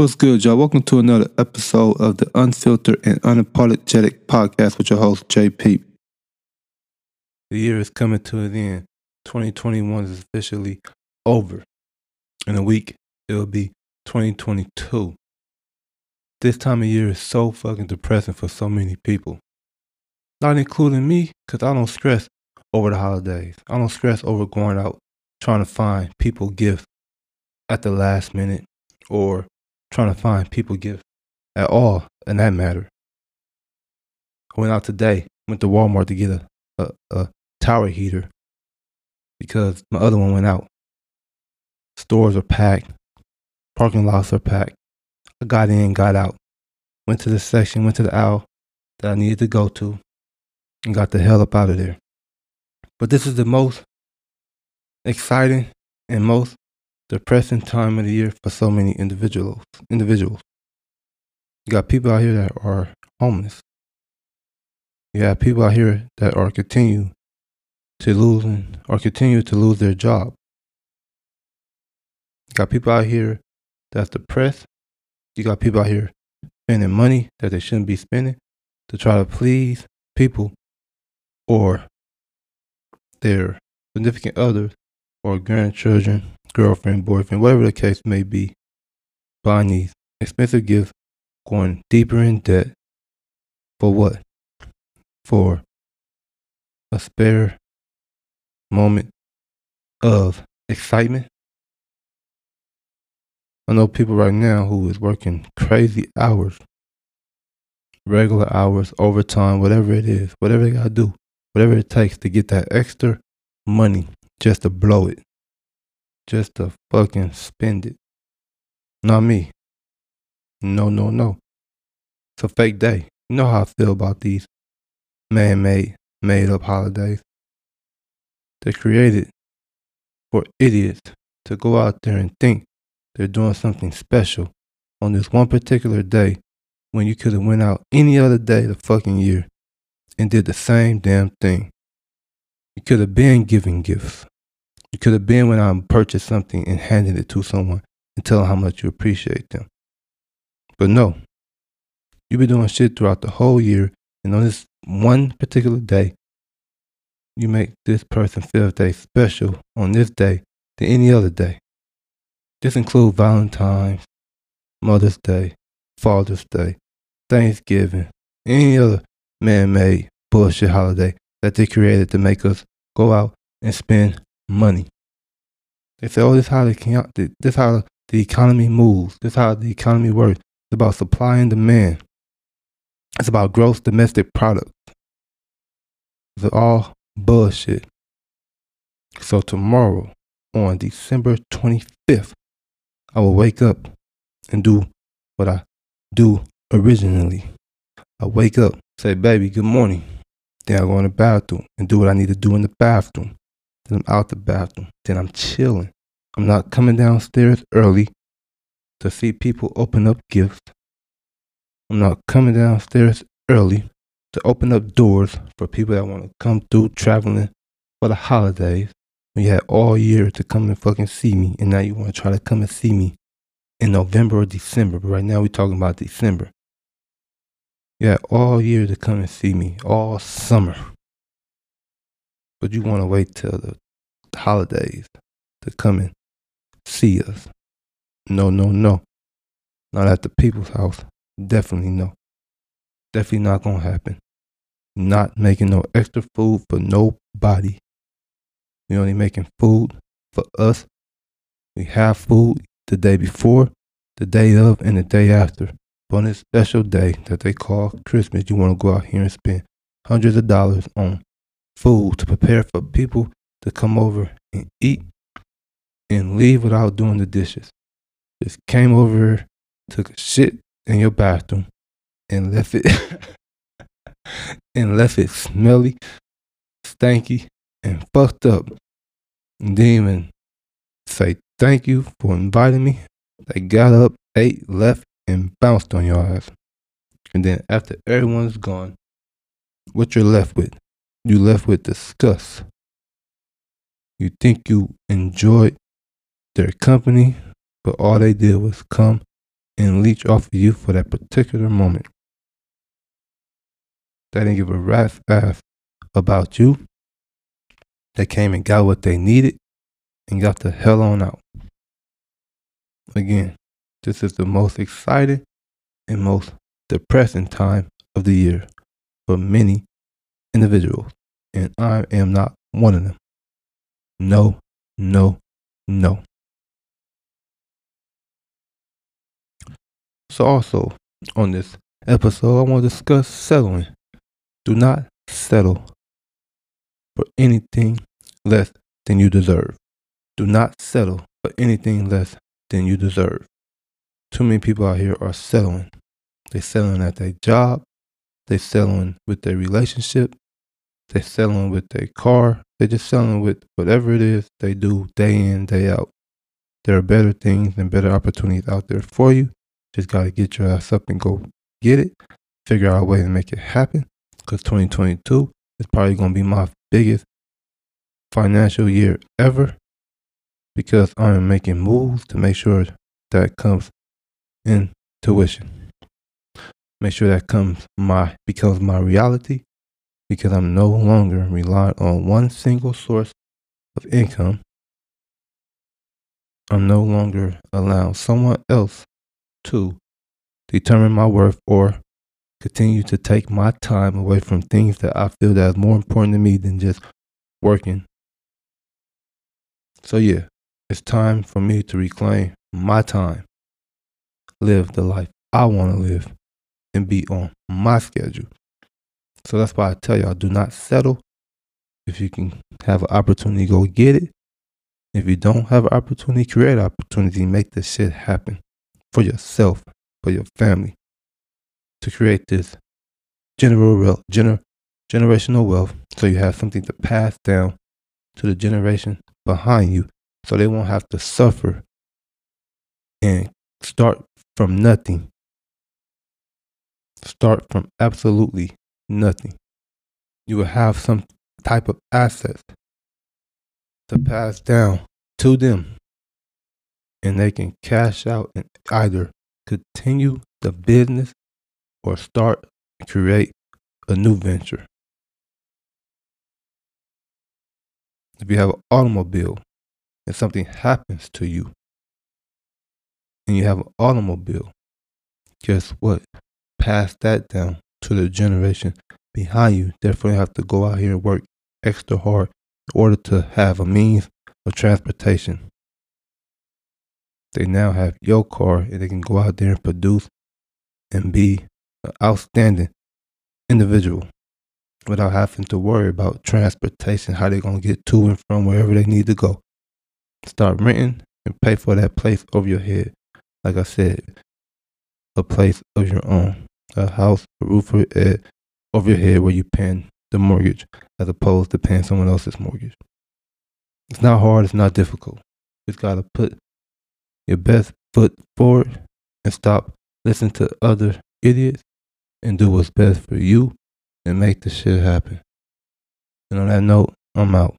What's good, y'all? Welcome to another episode of the Unfiltered and Unapologetic podcast with your host, JP. The year is coming to an end. 2021 is officially over. In a week, it'll be 2022. This time of year is so fucking depressing for so many people. Not including me, because I don't stress over the holidays. I don't stress over going out trying to find people gifts at the last minute or trying to find people gifts at all in that matter. I went out today, went to Walmart to get a, a, a tower heater because my other one went out. Stores are packed, parking lots are packed. I got in, got out, went to the section, went to the aisle that I needed to go to, and got the hell up out of there. But this is the most exciting and most depressing time of the year for so many individuals. Individuals. You got people out here that are homeless. You have people out here that are continue to losing or continue to lose their job. You got people out here that's depressed. You got people out here spending money that they shouldn't be spending to try to please people or their significant others or grandchildren, girlfriend, boyfriend, whatever the case may be, buying these expensive gifts, going deeper in debt for what? For a spare moment of excitement. I know people right now who is working crazy hours, regular hours, overtime, whatever it is, whatever they gotta do, whatever it takes to get that extra money just to blow it, just to fucking spend it. Not me. No, no, no. It's a fake day. You know how I feel about these man made, made up holidays. They're created for idiots to go out there and think they're doing something special on this one particular day when you could have went out any other day the fucking year and did the same damn thing. You could have been giving gifts. You could have been when I purchased something and handed it to someone and tell them how much you appreciate them. But no, you've been doing shit throughout the whole year, and on this one particular day, you make this person feel they special on this day than any other day. This includes Valentine's, Mother's Day, Father's Day, Thanksgiving, any other man-made bullshit holiday that they created to make us go out and spend money. They say, oh, this how the, this how the economy moves. This how the economy works. It's about supply and demand. It's about gross domestic product. It's all bullshit. So tomorrow, on December 25th, I will wake up and do what I do originally. I wake up, say, baby, good morning. Then I go in the bathroom and do what I need to do in the bathroom. Then I'm out the bathroom. Then I'm chilling. I'm not coming downstairs early to see people open up gifts. I'm not coming downstairs early to open up doors for people that want to come through traveling for the holidays. When you had all year to come and fucking see me, and now you want to try to come and see me in November or December. But right now we're talking about December. You had all year to come and see me, all summer. But you want to wait till the holidays to come and see us. No, no, no. Not at the people's house. Definitely no. Definitely not gonna happen. Not making no extra food for nobody. We only making food for us. We have food the day before, the day of, and the day after. But on this special day that they call Christmas, you want to go out here and spend hundreds of dollars on food to prepare for people to come over and eat and leave without doing the dishes. Just came over, took a shit in your bathroom, and left it and left it smelly, stanky, and fucked up. And didn't even say thank you for inviting me. They got up, ate, left, and bounced on your ass. And then after everyone's gone, what you're left with? You left with disgust. You think you enjoyed their company, but all they did was come and leech off of you for that particular moment. They didn't give a rat's ass about you. They came and got what they needed and got the hell on out. Again, this is the most exciting and most depressing time of the year for many individuals, and I am not one of them. No, no, no. So, also on this episode, I want to discuss settling. Do not settle for anything less than you deserve. Do not settle for anything less than you deserve. Too many people out here are settling. They're settling at their job. They're settling with their relationship. They're settling with their car. They're just selling with whatever it is they do day in, day out. There are better things and better opportunities out there for you. Just got to get your ass up and go get it. Figure out a way to make it happen. Because 2022 is probably going to be my biggest financial year ever. Because I am making moves to make sure that comes in tuition. Make sure that comes my becomes my reality because I'm no longer reliant on one single source of income. I'm no longer allowing someone else to determine my worth or continue to take my time away from things that I feel that is more important to me than just working. So yeah, it's time for me to reclaim my time, live the life I want to live, and be on my schedule. So that's why I tell y'all do not settle. If you can have an opportunity, go get it. If you don't have an opportunity, create an opportunity, make this shit happen for yourself, for your family, to create this general wealth, gener, generational wealth so you have something to pass down to the generation behind you so they won't have to suffer and start from nothing. Start from absolutely nothing. You will have some type of assets to pass down to them. And they can cash out and either continue the business or start create a new venture. If you have an automobile and something happens to you and you have an automobile, guess what? Pass that down to the generation behind you. Therefore, you have to go out here and work extra hard in order to have a means of transportation. They now have your car and they can go out there and produce and be an outstanding individual without having to worry about transportation, how they're going to get to and from wherever they need to go. Start renting and pay for that place over your head. Like I said, a place of your own a house, a roof over eh, your head, over your head where you're paying the mortgage as opposed to paying someone else's mortgage. It's not hard, it's not difficult. You just gotta put your best foot forward and stop listening to other idiots and do what's best for you and make the shit happen. And on that note, I'm out.